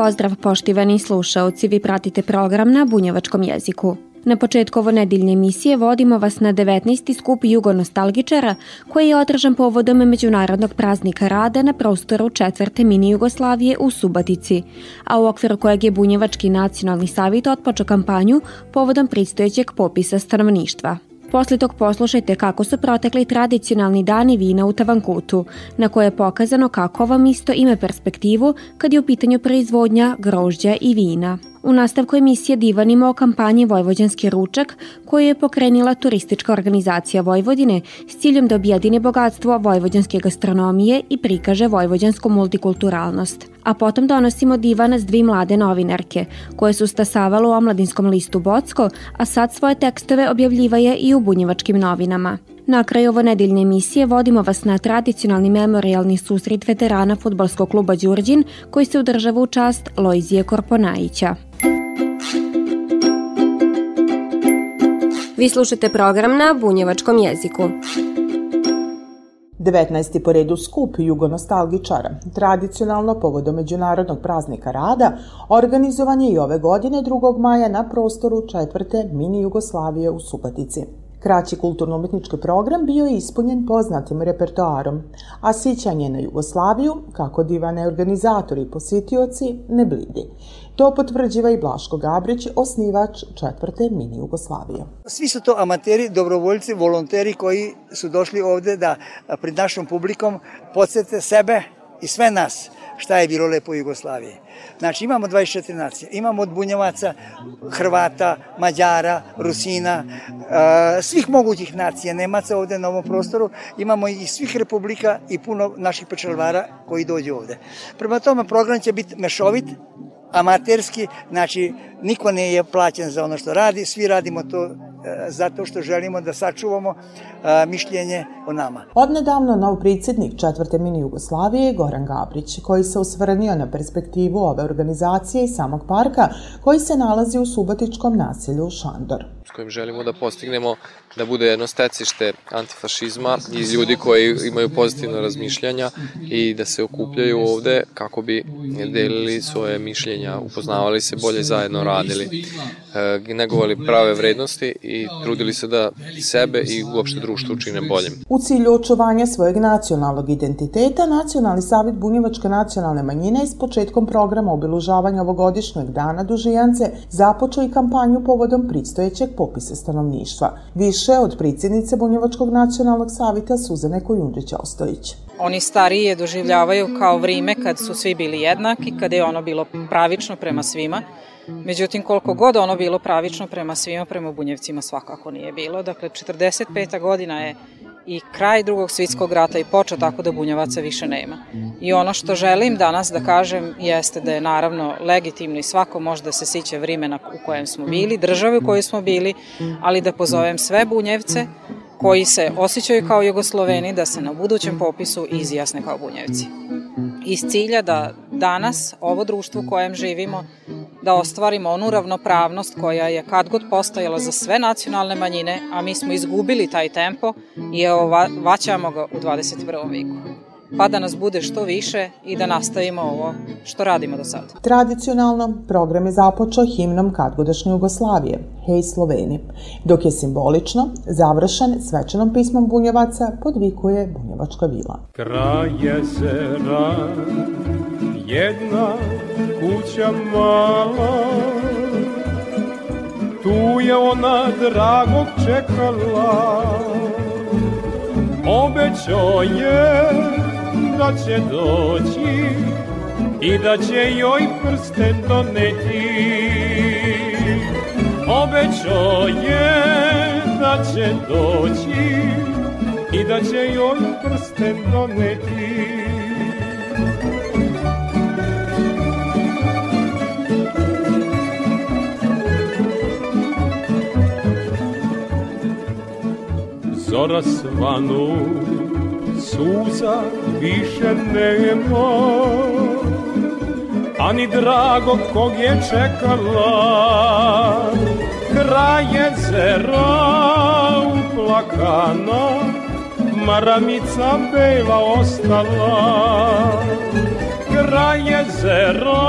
Pozdrav poštivani slušaoci, vi pratite program na bunjevačkom jeziku. Na početku ovo nedeljne emisije vodimo vas na 19. skup jugonostalgičara koji je održan povodom Međunarodnog praznika rada na prostoru četvrte mini Jugoslavije u Subatici, a u okviru kojeg je Bunjevački nacionalni savjet otpočeo kampanju povodom pristojećeg popisa stanovništva. Posle tog poslušajte kako su protekli tradicionalni dani vina u Tavankutu, na koje je pokazano kako vam isto ima perspektivu kad je u pitanju proizvodnja grožđa i vina. U nastavku emisije divanimo o kampanji Vojvođanski ručak koju je pokrenila turistička organizacija Vojvodine s ciljem da objedine bogatstvo vojvođanske gastronomije i prikaže vojvođansku multikulturalnost. A potom donosimo divan s dvi mlade novinarke koje su stasavale u omladinskom listu Bocko, a sad svoje tekstove objavljivaje i u bunjevačkim novinama. Na kraju ovo nedeljne emisije vodimo vas na tradicionalni memorialni susret veterana futbolskog kluba Đurđin koji se održava u čast Lojzije Korponajića. Vi slušate program na bunjevačkom jeziku. 19. po redu skup jugonostalgičara, tradicionalno povodom Međunarodnog praznika rada, organizovan je i ove godine 2. maja na prostoru četvrte mini Jugoslavije u Supatici. Kraći kulturno-umetnički program bio je ispunjen poznatim repertoarom, a sićanje na Jugoslaviju, kako divane organizatori i posjetioci, ne blidi. To potvrđiva i Blaško Gabrić, osnivač četvrte mini Jugoslavije. Svi su to amateri, dobrovoljci, volonteri koji su došli ovde da pred našom publikom podsjete sebe i sve nas šta je bilo lepo u Jugoslaviji. Znači imamo 24 nacije, imamo od Bunjevaca, Hrvata, Mađara, Rusina, svih mogućih nacija, Nemaca ovde na ovom prostoru, imamo i svih republika i puno naših pečelvara koji dođu ovde. Prema tome program će biti mešovit, amaterski, znači niko ne je plaćen za ono što radi, svi radimo to e, zato što želimo da sačuvamo e, mišljenje o nama. Odnedavno nov predsjednik četvrte mini Jugoslavije je Goran Gabrić, koji se osvrnio na perspektivu ove organizacije i samog parka koji se nalazi u subatičkom naselju Šandor. S kojim želimo da postignemo da bude jedno stecište antifašizma iz ljudi koji imaju pozitivno razmišljanja i da se okupljaju ovde kako bi delili svoje mišljenja, upoznavali se bolje zajedno radili, e, negovali prave vrednosti i trudili se da sebe i uopšte društvo učine boljim. U cilju očuvanja svojeg nacionalnog identiteta, Nacionalni savjet Bunjevačke nacionalne manjine s početkom programa obilužavanja ovogodišnjeg dana Dužijance započeo i kampanju povodom pristojećeg popisa stanovništva. Više od predsjednice Bunjevačkog nacionalnog savita Suzane Kojundžić Ostojić. Oni stariji je doživljavaju kao vrime kad su svi bili jednaki, kada je ono bilo pravično prema svima. Međutim, koliko god ono bilo pravično prema svima, prema Bunjevcima svakako nije bilo. Dakle, 45. godina je i kraj drugog svitskog rata i počeo tako da bunjevaca više nema. I ono što želim danas da kažem jeste da je naravno legitimno i svako može da se siće vrimena u kojem smo bili, države u kojoj smo bili, ali da pozovem sve bunjevce koji se osjećaju kao jugosloveni da se na budućem popisu izjasne kao bunjevci. Iz cilja da danas ovo društvo u kojem živimo da ostvarimo onu ravnopravnost koja je kad god postojala za sve nacionalne manjine, a mi smo izgubili taj tempo i evo vaćamo ga u 21. viku pa da nas bude što više i da nastavimo ovo što radimo do sada. Tradicionalno, program je započeo himnom Kadgodašnje Jugoslavije, Hej Sloveni, dok je simbolično završen svečanom pismom bunjevaca podvikuje Bunjevačka vila. Kraj jezera, jedna kuća mala, tu je ona dragog čekala, obećao je da će doći i da će joj prste doneti. Obećao je da će doći i da će joj prste doneti. Zora svanu suza više nema, ani drago kog je čekala, kraj jezera uplakana, maramica bela ostala. Kraj jezera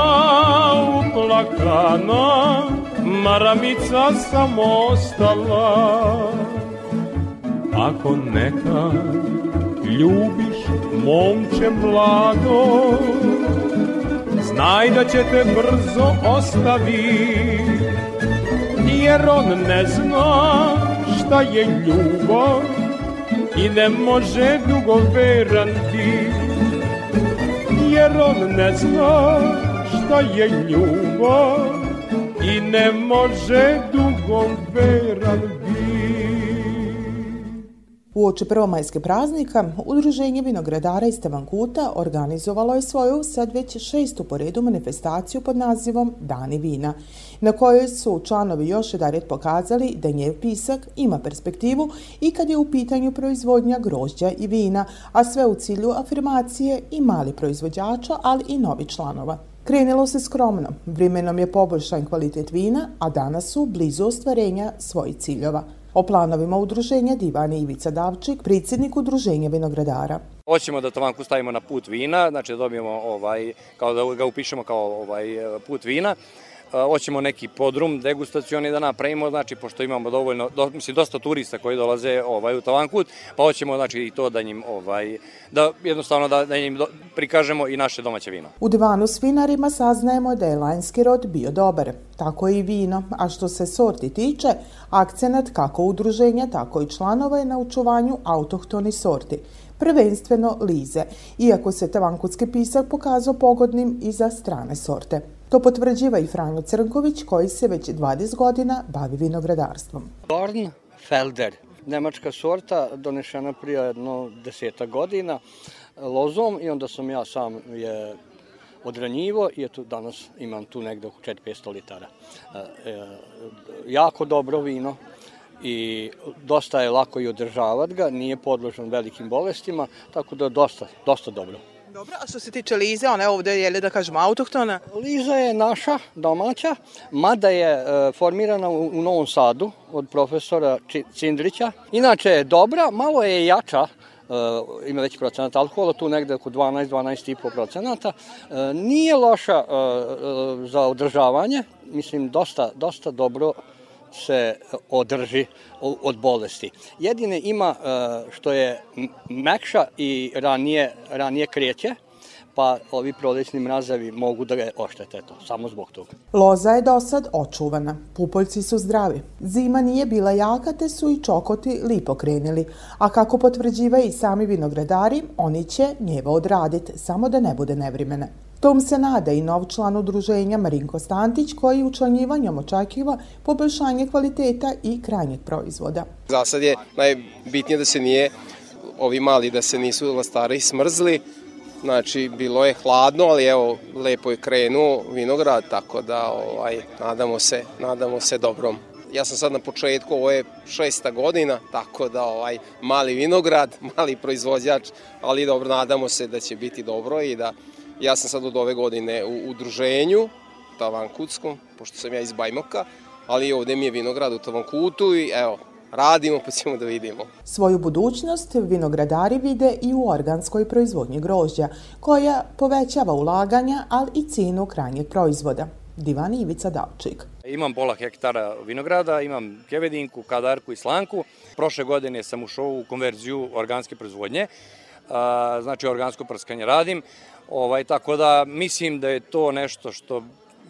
uplakana, maramica sam ostala. Ako nekad ljubiš momče mlado, znaj da će te brzo ostaviti, jer on ne zna šta je ljubav i ne može dugo veran biti, jer on ne zna šta je ljubav i ne može dugo veran. Uoči prvomajske praznika, Udruženje vinogradara iz Tevankuta organizovalo je svoju sad već šestu po redu manifestaciju pod nazivom Dani vina, na kojoj su članovi još jedaret pokazali da njev pisak ima perspektivu i kad je u pitanju proizvodnja grožđa i vina, a sve u cilju afirmacije i mali proizvođača, ali i novi članova. Krenilo se skromno, vremenom je poboljšan kvalitet vina, a danas su blizu ostvarenja svojih ciljeva. O planovima udruženja Divani Ivica Davčik, predsjednik udruženja vinogradara. Hoćemo da Tavanku stavimo na put vina, znači da dobijemo ovaj, kao da ga upišemo kao ovaj put vina hoćemo neki podrum degustacioni da napravimo, znači pošto imamo dovoljno, do, mislim dosta turista koji dolaze ovaj u Tavankut, pa hoćemo znači i to da njim ovaj da jednostavno da, da njim do, prikažemo i naše domaće vino. U divanu s vinarima saznajemo da je lanjski rod bio dobar, tako i vino, a što se sorti tiče, akcenat kako udruženja, tako i članova je na učuvanju autohtoni sorti, prvenstveno lize, iako se tavankutski pisak pokazao pogodnim i za strane sorte. To potvrđiva i Franjo Crnković koji se već 20 godina bavi vinogradarstvom. Dornfelder, nemačka sorta, donešena prije jedno deseta godina lozom i onda sam ja sam je odranjivo i eto danas imam tu negde oko 4-500 litara. E, e, jako dobro vino i dosta je lako i održavati ga, nije podložan velikim bolestima, tako da dosta, dosta dobro. Dobro, a što se tiče Lize, ona je ovde, je li da kažemo, autohtona? Liza je naša, domaća, mada je e, formirana u, u Novom Sadu od profesora Cindrića. Inače je dobra, malo je jača, Uh, ima veći procenat alkohola, tu negde oko 12-12,5 procenata. Uh, nije loša uh, za održavanje, mislim dosta, dosta dobro se održi od bolesti. Jedine ima e, što je mekša i ranije, ranije kreće, pa ovi prolećni mrazavi mogu da ga oštete, to, samo zbog toga. Loza je do sad očuvana, pupoljci su zdravi. Zima nije bila jaka, te su i čokoti lipo krenili, a kako potvrđivaju i sami vinogradari, oni će njeva odraditi, samo da ne bude nevrimene. Tom se nada i nov član udruženja Marinko Stantić koji učlanjivanjem očekiva poboljšanje kvaliteta i krajnjeg proizvoda. Za sad je najbitnije da se nije ovi mali da se nisu lastari smrzli, Znači, bilo je hladno, ali evo, lepo je krenuo vinograd, tako da ovaj, nadamo, se, nadamo se dobrom. Ja sam sad na početku, ovo je šesta godina, tako da ovaj mali vinograd, mali proizvođač, ali dobro, nadamo se da će biti dobro i da Ja sam sad od ove godine u udruženju Tavankutskom, pošto sam ja iz Bajmoka, ali ovde mi je vinograd u Tavankutu i evo, radimo pa ćemo da vidimo. Svoju budućnost vinogradari vide i u organskoj proizvodnji grožđa, koja povećava ulaganja, ali i cenu krajnjeg proizvoda. Divan Ivica Davčik. Imam pola hektara vinograda, imam kevedinku, kadarku i slanku. Prošle godine sam ušao u konverziju organske proizvodnje, znači organsko prskanje radim. Ovaj, tako da mislim da je to nešto što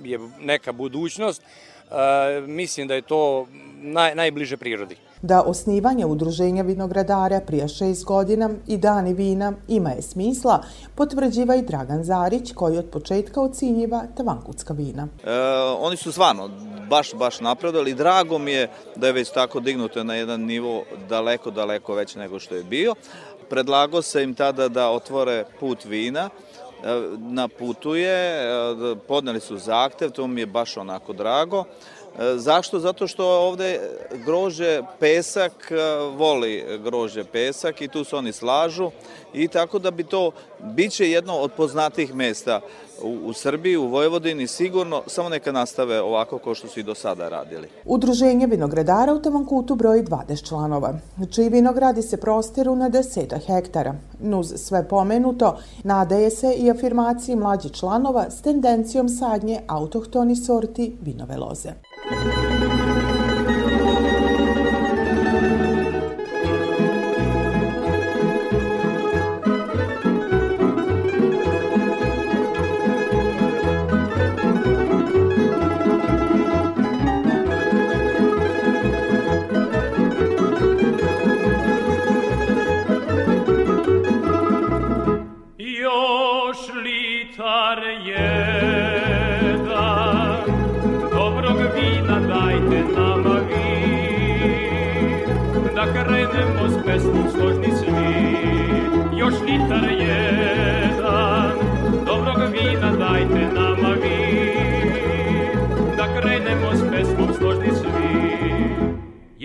je neka budućnost. E, mislim da je to naj, najbliže prirodi. Da osnivanje udruženja vinogradara prije šest godina i dani vina ima je smisla, potvrđiva i Dragan Zarić koji od početka ocinjiva tavankutska vina. E, oni su stvarno baš, baš napredali. Drago mi je da je već tako dignuto na jedan nivo daleko, daleko već nego što je bio. Predlago se im tada da otvore put vina, na putu je, podneli su zahtev, to mi je baš onako drago. Zašto? Zato što ovde grože pesak voli grože pesak i tu se oni slažu i tako da bi to biće jedno od poznatih mesta u, u Srbiji, u Vojvodini sigurno, samo neka nastave ovako kao što su i do sada radili. Udruženje vinogradara u Tamankutu broji 20 članova, čiji vinogradi se prostiru na deseta hektara. Nuz sve pomenuto, nadaje se i afirmaciji mlađih članova s tendencijom sadnje autohtoni sorti vinove loze.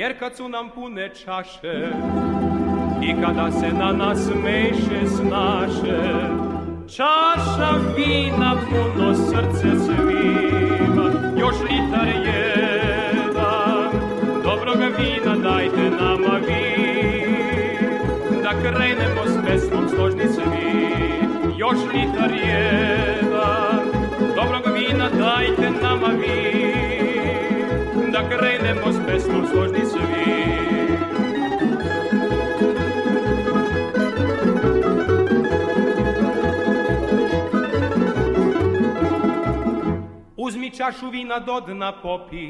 Jer kad su nam pune čaše I kada se na nas meše snaše Čaša vina puno srce svima. Još litar jedan Dobrog vina dajte nama vi Da krenemo s pesmom složni svi Još litar jedan Dobrog vina dajte nama vi Da krenemo s pesmom složni Uzmi čašu vina do dna popi,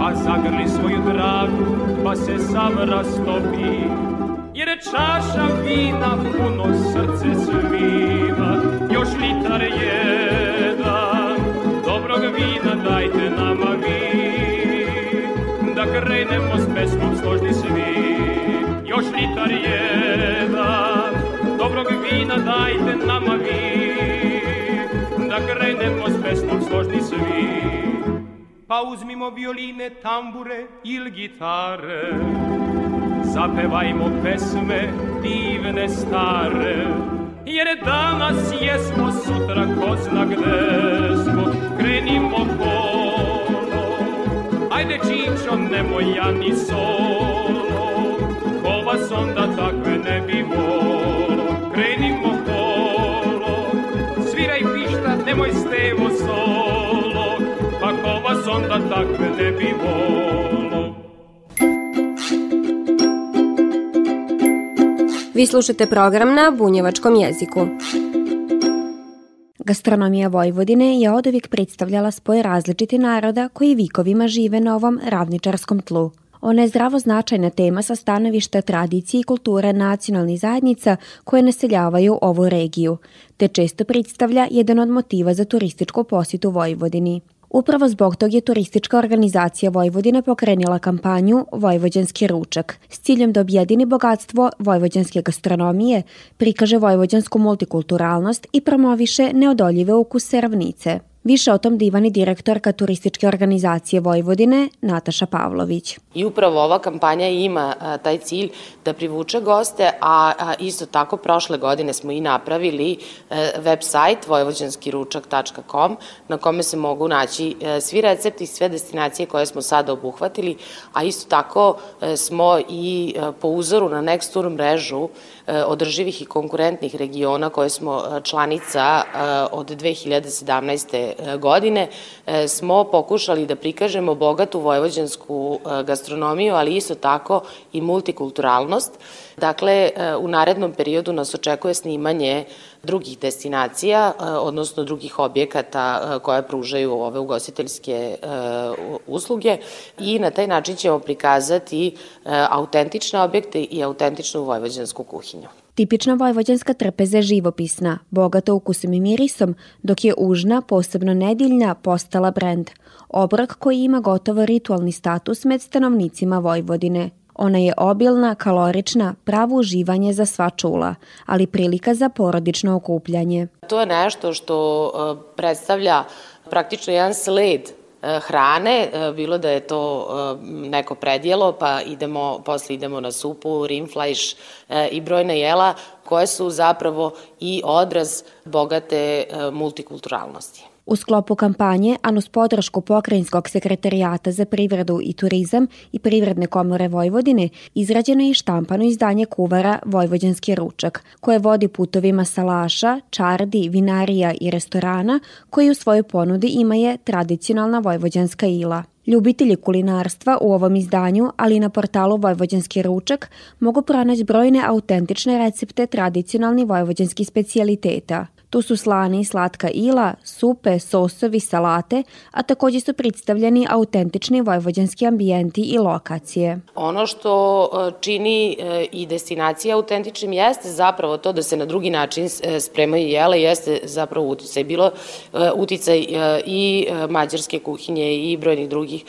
a zagrli svoju dragu, pa se sam rastopi. Jer je čaša vina puno krenemo s pesmom složni svi. Još litar jedan, dobrog vina dajte nama vi, da krenemo s pesmom složni svi. Pa uzmimo violine, tambure ili gitare, zapevajmo pesme divne stare, jer danas jesmo, sutra ko zna gde smo, krenimo ajde nemoj ja ni solo, ko vas onda takve ne bi volo, krenimo nemoj stevo solo, pa ko vas onda takve ne bi volo. Vi slušate program na bunjevačkom jeziku. Gastronomija Vojvodine je od uvijek predstavljala spoj različiti naroda koji vikovima žive na ovom ravničarskom tlu. Ona je zdravo značajna tema sa stanovišta tradicije i kulture nacionalnih zajednica koje naseljavaju ovu regiju, te često predstavlja jedan od motiva za turističku posjetu Vojvodini. Upravo zbog tog je turistička organizacija Vojvodine pokrenila kampanju Vojvođanski ručak s ciljem da objedini bogatstvo vojvođanske gastronomije, prikaže vojvođansku multikulturalnost i promoviše neodoljive ukuse ravnice. Više o tom divani direktorka turističke organizacije Vojvodine, Nataša Pavlović. I upravo ova kampanja ima a, taj cilj da privuče goste, a, a isto tako prošle godine smo i napravili a, web sajt vojvođanskiručak.com na kome se mogu naći a, svi recepti i sve destinacije koje smo sada obuhvatili, a isto tako a, smo i a, po uzoru na Nextur mrežu a, održivih i konkurentnih regiona koje smo članica a, od 2017 godine e, smo pokušali da prikažemo bogatu vojvođansku e, gastronomiju, ali isto tako i multikulturalnost. Dakle, e, u narednom periodu nas očekuje snimanje drugih destinacija, odnosno drugih objekata koje pružaju ove ugostiteljske usluge i na taj način ćemo prikazati autentične objekte i autentičnu vojvođansku kuhinju. Tipična vojvođanska trpeza je živopisna, bogata ukusom i mirisom, dok je užna, posebno nediljna, postala brend. Obrok koji ima gotovo ritualni status med stanovnicima Vojvodine. Ona je obilna, kalorična, pravo uživanje za sva čula, ali prilika za porodično okupljanje. To je nešto što e, predstavlja praktično jedan sled hrane, bilo da je to neko predjelo, pa idemo, posle idemo na supu, rimflajš i brojne jela koje su zapravo i odraz bogate multikulturalnosti. U sklopu kampanje, a uz podršku Pokrajinskog sekretarijata za privredu i turizam i Privredne komore Vojvodine, izrađeno je i štampano izdanje kuvara Vojvođanski ručak, koje vodi putovima salaša, čardi, vinarija i restorana, koji u svojoj ponudi ima je tradicionalna vojvođanska ila. Ljubitelji kulinarstva u ovom izdanju, ali i na portalu Vojvođanski ručak, mogu pronaći brojne autentične recepte tradicionalnih vojvođanskih specijaliteta – Tu su slani i slatka ila, supe, sosovi, salate, a takođe su predstavljeni autentični vojvođanski ambijenti i lokacije. Ono što e, čini e, i destinacija autentičnim jeste zapravo to da se na drugi način e, spremaju jela, jeste zapravo uticaj. Bilo uticaj i mađarske kuhinje i brojnih drugih.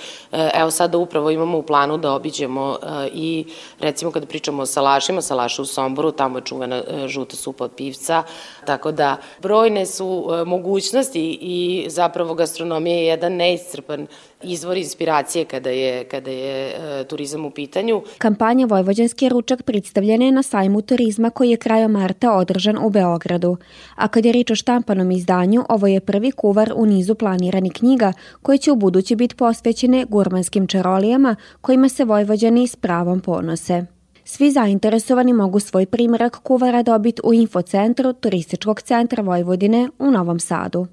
Evo sada upravo imamo u planu da obiđemo i recimo kada pričamo o salašima, salaša u Somboru, tamo je čuvena žuta supa od pivca, tako da brojne su e, mogućnosti i zapravo gastronomija je jedan neiscrpan izvor inspiracije kada je, kada je e, turizam u pitanju. Kampanja Vojvođanski ručak predstavljena je na sajmu turizma koji je krajem marta održan u Beogradu. A kad je rič o štampanom izdanju, ovo je prvi kuvar u nizu planirani knjiga koje će u budući biti posvećene gurmanskim čarolijama kojima se Vojvođani s pravom ponose. Svi zainteresovani mogu svoj primjerak kuvara dobiti u infocentru Turističkog centra Vojvodine u Novom Sadu.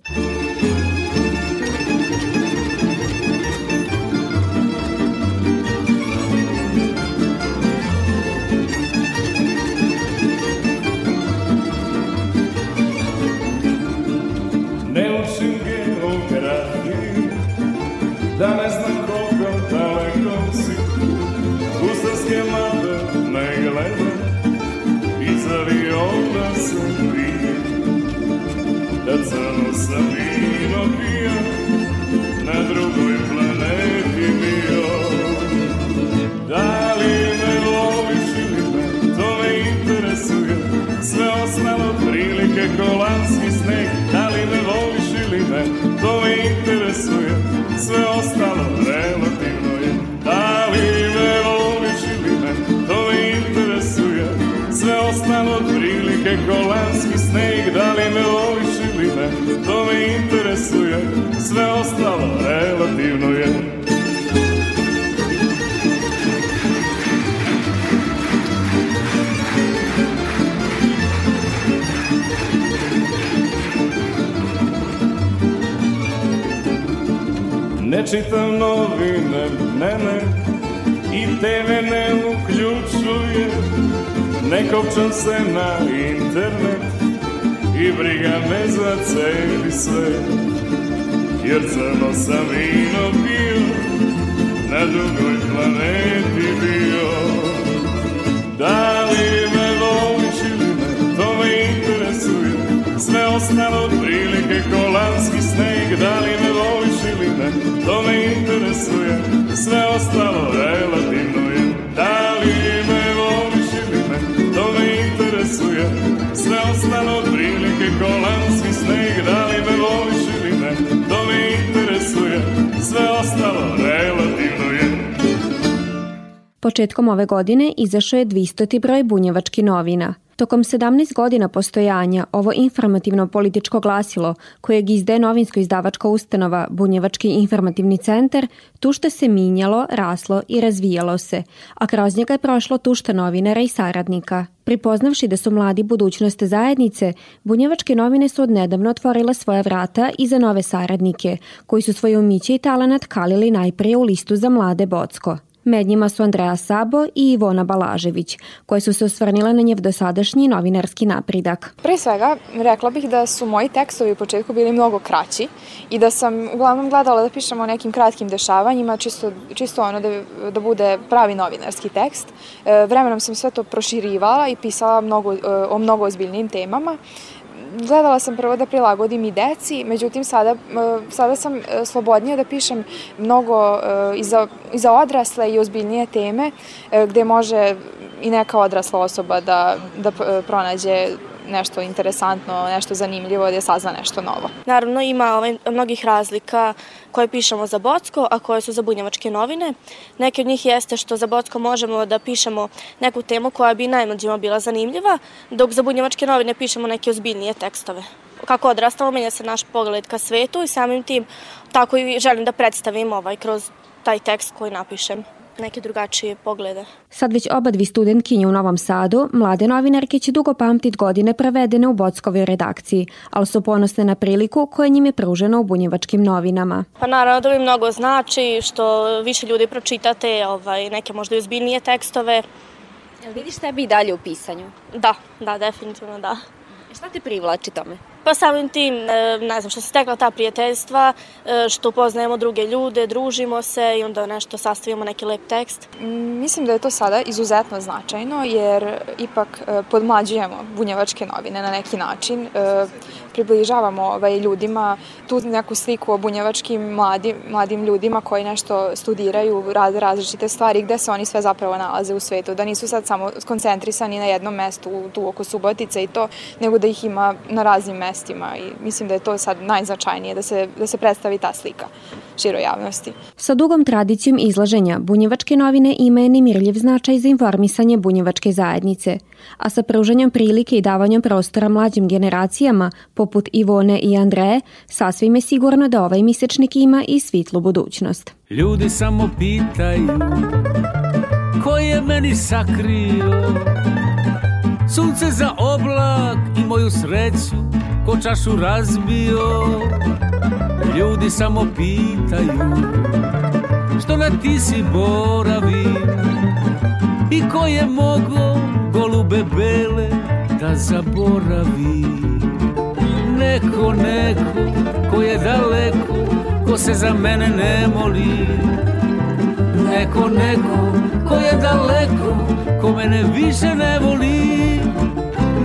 Ne čitam novine, ne, ne, i TV ne uključuje, ne kopčam se na internet i briga me za celi svet, jer crno sam vino pio, na drugoj planeti bio. Da li me voliš ili ne, to me interesuje, sve ostalo prilike kolanski sneg, da li me voliš ili ne, to me interesuje, sve ostalo relativno je. Da li me voliš ili ne, to me interesuje, sve ostalo prilike kolanski Početkom ove godine izašao je 200. broj bunjevački novina – Tokom 17 godina postojanja ovo informativno političko glasilo, kojeg izdaje novinsko izdavačka ustanova Bunjevački informativni centar, tušta se minjalo, raslo i razvijalo se, a kroz njega je prošlo tušta novinara i saradnika. Pripoznavši da su mladi budućnost zajednice, Bunjevačke novine su odnedavno otvorile svoja vrata i za nove saradnike, koji su svoje umiće i talenat kalili najprije u listu za mlade Bocko. Med njima su Andreja Sabo i Ivona Balažević, koje su se osvrnile na njev dosadašnji novinarski napridak. Pre svega, rekla bih da su moji tekstovi u početku bili mnogo kraći i da sam uglavnom gledala da pišem o nekim kratkim dešavanjima, čisto, čisto ono da, da bude pravi novinarski tekst. E, vremenom sam sve to proširivala i pisala mnogo, e, o mnogo ozbiljnim temama gledala sam prvo da prilagodim i deci, međutim sada, e, sada sam e, slobodnija da pišem mnogo e, i za, i za odrasle i ozbiljnije teme gde može i neka odrasla osoba da, da pronađe nešto interesantno, nešto zanimljivo, da sazna nešto novo. Naravno ima ovaj, mnogih razlika koje pišemo za Bocko, a koje su za bunjevačke novine. Neke od njih jeste što za Bocko možemo da pišemo neku temu koja bi najmlađima bila zanimljiva, dok za bunjevačke novine pišemo neke ozbiljnije tekstove. Kako odrastamo, menja se naš pogled ka svetu i samim tim tako i želim da predstavim ovaj kroz taj tekst koji napišem neke drugačije poglede. Sad već oba dvi studentkinje u Novom Sadu, mlade novinarke će dugo pamtit godine prevedene u Bockovoj redakciji, ali su ponosne na priliku koja njim je pružena u bunjevačkim novinama. Pa naravno da mi mnogo znači što više ljudi pročitate ovaj, neke možda i ozbiljnije tekstove. Jel vidiš tebi i dalje u pisanju? Da, da, definitivno da. Šta te privlači tome? Pa samim tim, e, ne znam, što se stekla ta prijateljstva, e, što upoznajemo druge ljude, družimo se i onda nešto sastavimo neki lep tekst. Mislim da je to sada izuzetno značajno jer ipak e, podmlađujemo bunjevačke novine na neki način približavamo ovaj, ljudima tu neku sliku o bunjevačkim mladim, mladim ljudima koji nešto studiraju, rade različite stvari, gde se oni sve zapravo nalaze u svetu, da nisu sad samo skoncentrisani na jednom mestu tu oko Subotice i to, nego da ih ima na raznim mestima i mislim da je to sad najznačajnije, da se, da se predstavi ta slika široj javnosti. Sa dugom tradicijom izlaženja, bunjevačke novine imaju nemirljiv značaj za informisanje bunjevačke zajednice, a sa pruženjem prilike i davanjem prostora mlađim generacijama, poput Ivone i Andreje, sasvim je sigurno da ovaj misečnik ima i svitlu budućnost. Ljudi samo pitaju ko je meni sakrio Sunce za oblak i moju sreću ko čašu razbio. Ljudi samo pitaju što na ti si boravi? I ko je mogo golube bele da zaboravi? Neko, neko ko je daleko ko se za mene ne moli. Neko, neko ko je daleko ko mene više ne voli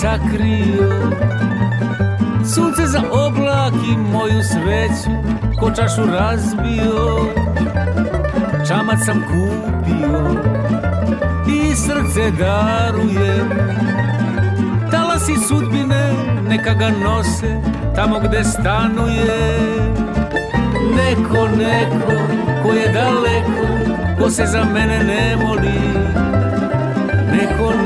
sakrio. Sunce za oblak i moju sreću Ko čašu razbio. Čamac sam kupio I srce darujem. Talasi sudbine neka ga nose Tamo gde stanuje. Neko, neko ko je daleko Ko se za mene ne moli. Neko, neko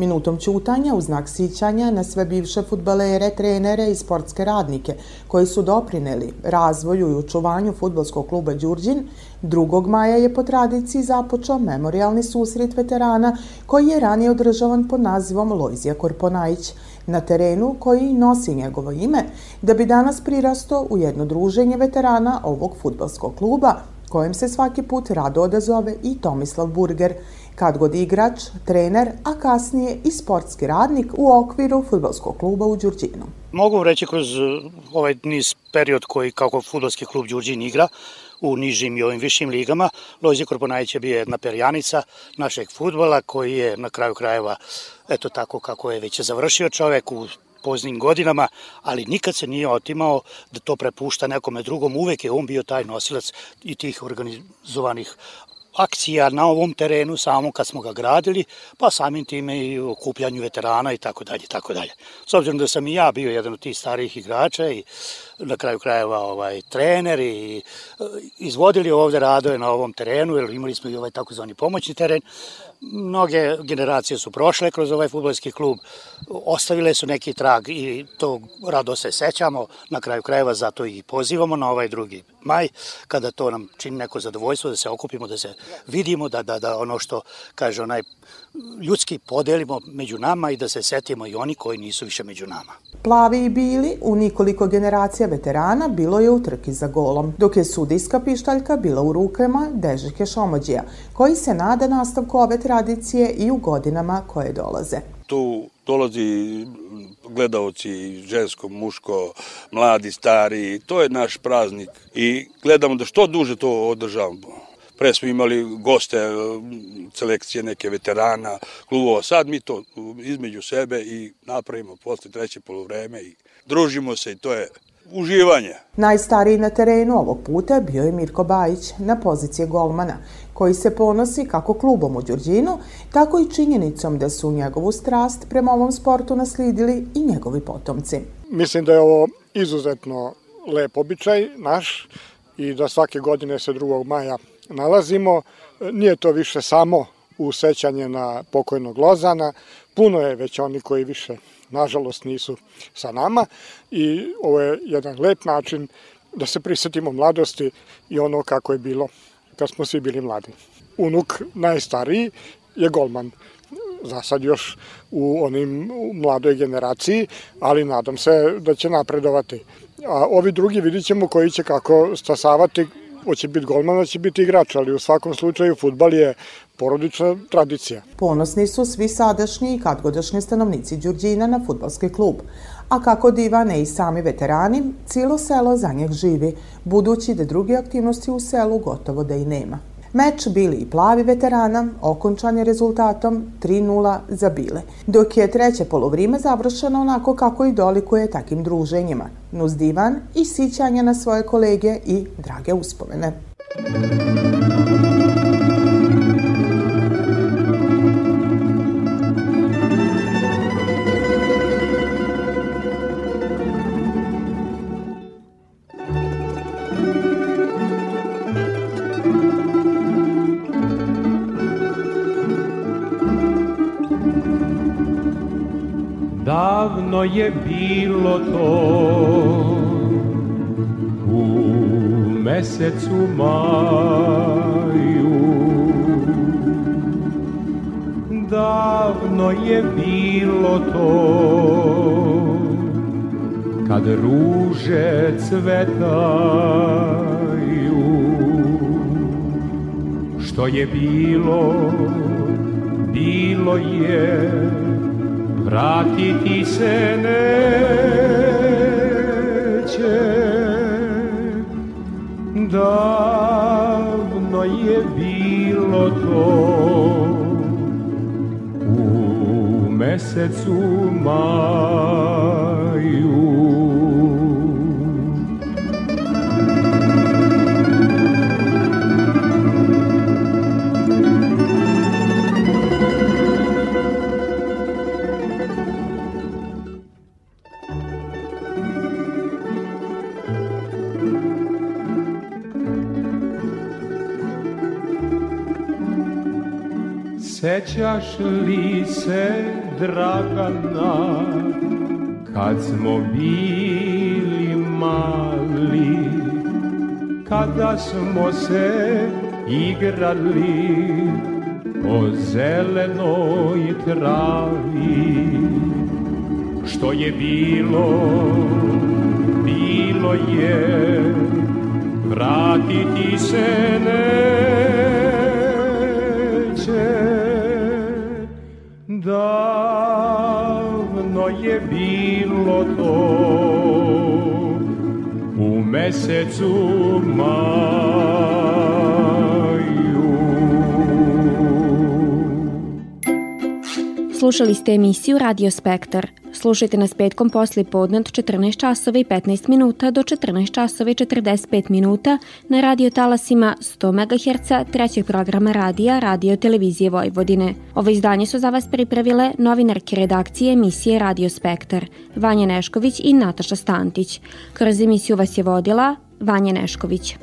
Minutom ćutanja u znak sićanja na sve bivše futbalere, trenere i sportske radnike koji su doprineli razvoju i učuvanju futbolskog kluba Đurđin, 2. maja je po tradiciji započeo memorialni susret veterana koji je ranije održavan pod nazivom Lojzija Korponajić na terenu koji nosi njegovo ime, da bi danas prirasto u jedno druženje veterana ovog futbalskog kluba, kojem se svaki put rado odazove i Tomislav Burger – kad god igrač, trener, a kasnije i sportski radnik u okviru futbolskog kluba u Đurđinu. Mogu reći kroz uh, ovaj niz period koji kako futbolski klub Đurđin igra u nižim i ovim višim ligama, Lojzije Korponajić je bio jedna perjanica našeg futbola koji je na kraju krajeva eto tako kako je već završio čovek u poznim godinama, ali nikad se nije otimao da to prepušta nekome drugom, uvek je on bio taj nosilac i tih organizovanih akcija na ovom terenu samo kad smo ga gradili, pa samim time i u okupljanju veterana i tako dalje, tako dalje. S obzirom da sam i ja bio jedan od tih starijih igrača i na kraju krajeva ovaj, treneri i e, izvodili ovde radove na ovom terenu, jer imali smo i ovaj takozvani pomoćni teren. Mnoge generacije su prošle kroz ovaj futbolski klub, ostavile su neki trag i to rado se sećamo, na kraju krajeva zato i pozivamo na ovaj drugi maj, kada to nam čini neko zadovoljstvo da se okupimo, da se vidimo, da, da, da ono što kaže onaj ljudski podelimo među nama i da se setimo i oni koji nisu više među nama. Plavi i bili u nikoliko generacija veterana bilo je u trki za golom, dok je sudijska pištaljka bila u rukama Dežike Šomođija, koji se nada nastavku ove tradicije i u godinama koje dolaze. Tu dolazi gledaoci žensko, muško, mladi, stari, to je naš praznik i gledamo da što duže to održavamo. Pre smo imali goste, selekcije neke veterana, klubova. Sad mi to između sebe i napravimo posle treće polovreme i družimo se i to je uživanje. Najstariji na terenu ovog puta bio je Mirko Bajić na poziciji golmana, koji se ponosi kako klubom u Đurđinu, tako i činjenicom da su njegovu strast prema ovom sportu nasledili i njegovi potomci. Mislim da je ovo izuzetno lep običaj naš i da svake godine se 2. maja nalazimo. Nije to više samo u sećanje na pokojnog Lozana, puno je već oni koji više, nažalost, nisu sa nama i ovo je jedan lep način da se prisetimo mladosti i ono kako je bilo kad smo svi bili mladi. Unuk najstariji je golman, za sad još u onim u mladoj generaciji, ali nadam se da će napredovati. A ovi drugi vidit ćemo koji će kako stasavati hoće biti golman, hoće biti igrač, ali u svakom slučaju futbal je porodična tradicija. Ponosni su svi sadašnji i kadgodašnji stanovnici Đurđina na futbalski klub, a kako divane i sami veterani, cijelo selo za njeg živi, budući da druge aktivnosti u selu gotovo da i nema. Meč Bili i Plavi veterana okončan je rezultatom 3-0 za Bile, dok je treće polovrime završeno onako kako i dolikuje takim druženjima, nuz divan i sićanje na svoje kolege i drage uspomene. davno je bilo to. U mesecu maju. Davno je bilo to. Kad ruže cvetaju što je bilo bilo je vratiti se neće. Davno je bilo to. U mesecu maju Sećaš li se Dragana kad smo bili mali? Kada smo se igrali po zelenoj travi? Što je bilo? Bilo je vratiti se neće je bilo to u mesecu maju. Slušali ste emisiju Radio Spektar. Slušajte nas petkom posli podne od 14 časova i 15 minuta do 14 časova i 45 minuta na radio talasima 100 MHz trećeg programa radija Radio Televizije Vojvodine. Ovo izdanje su za vas pripravile novinarke redakcije emisije Radio Spektar, Vanja Nešković i Nataša Stantić. Kroz emisiju vas je vodila Vanja Nešković.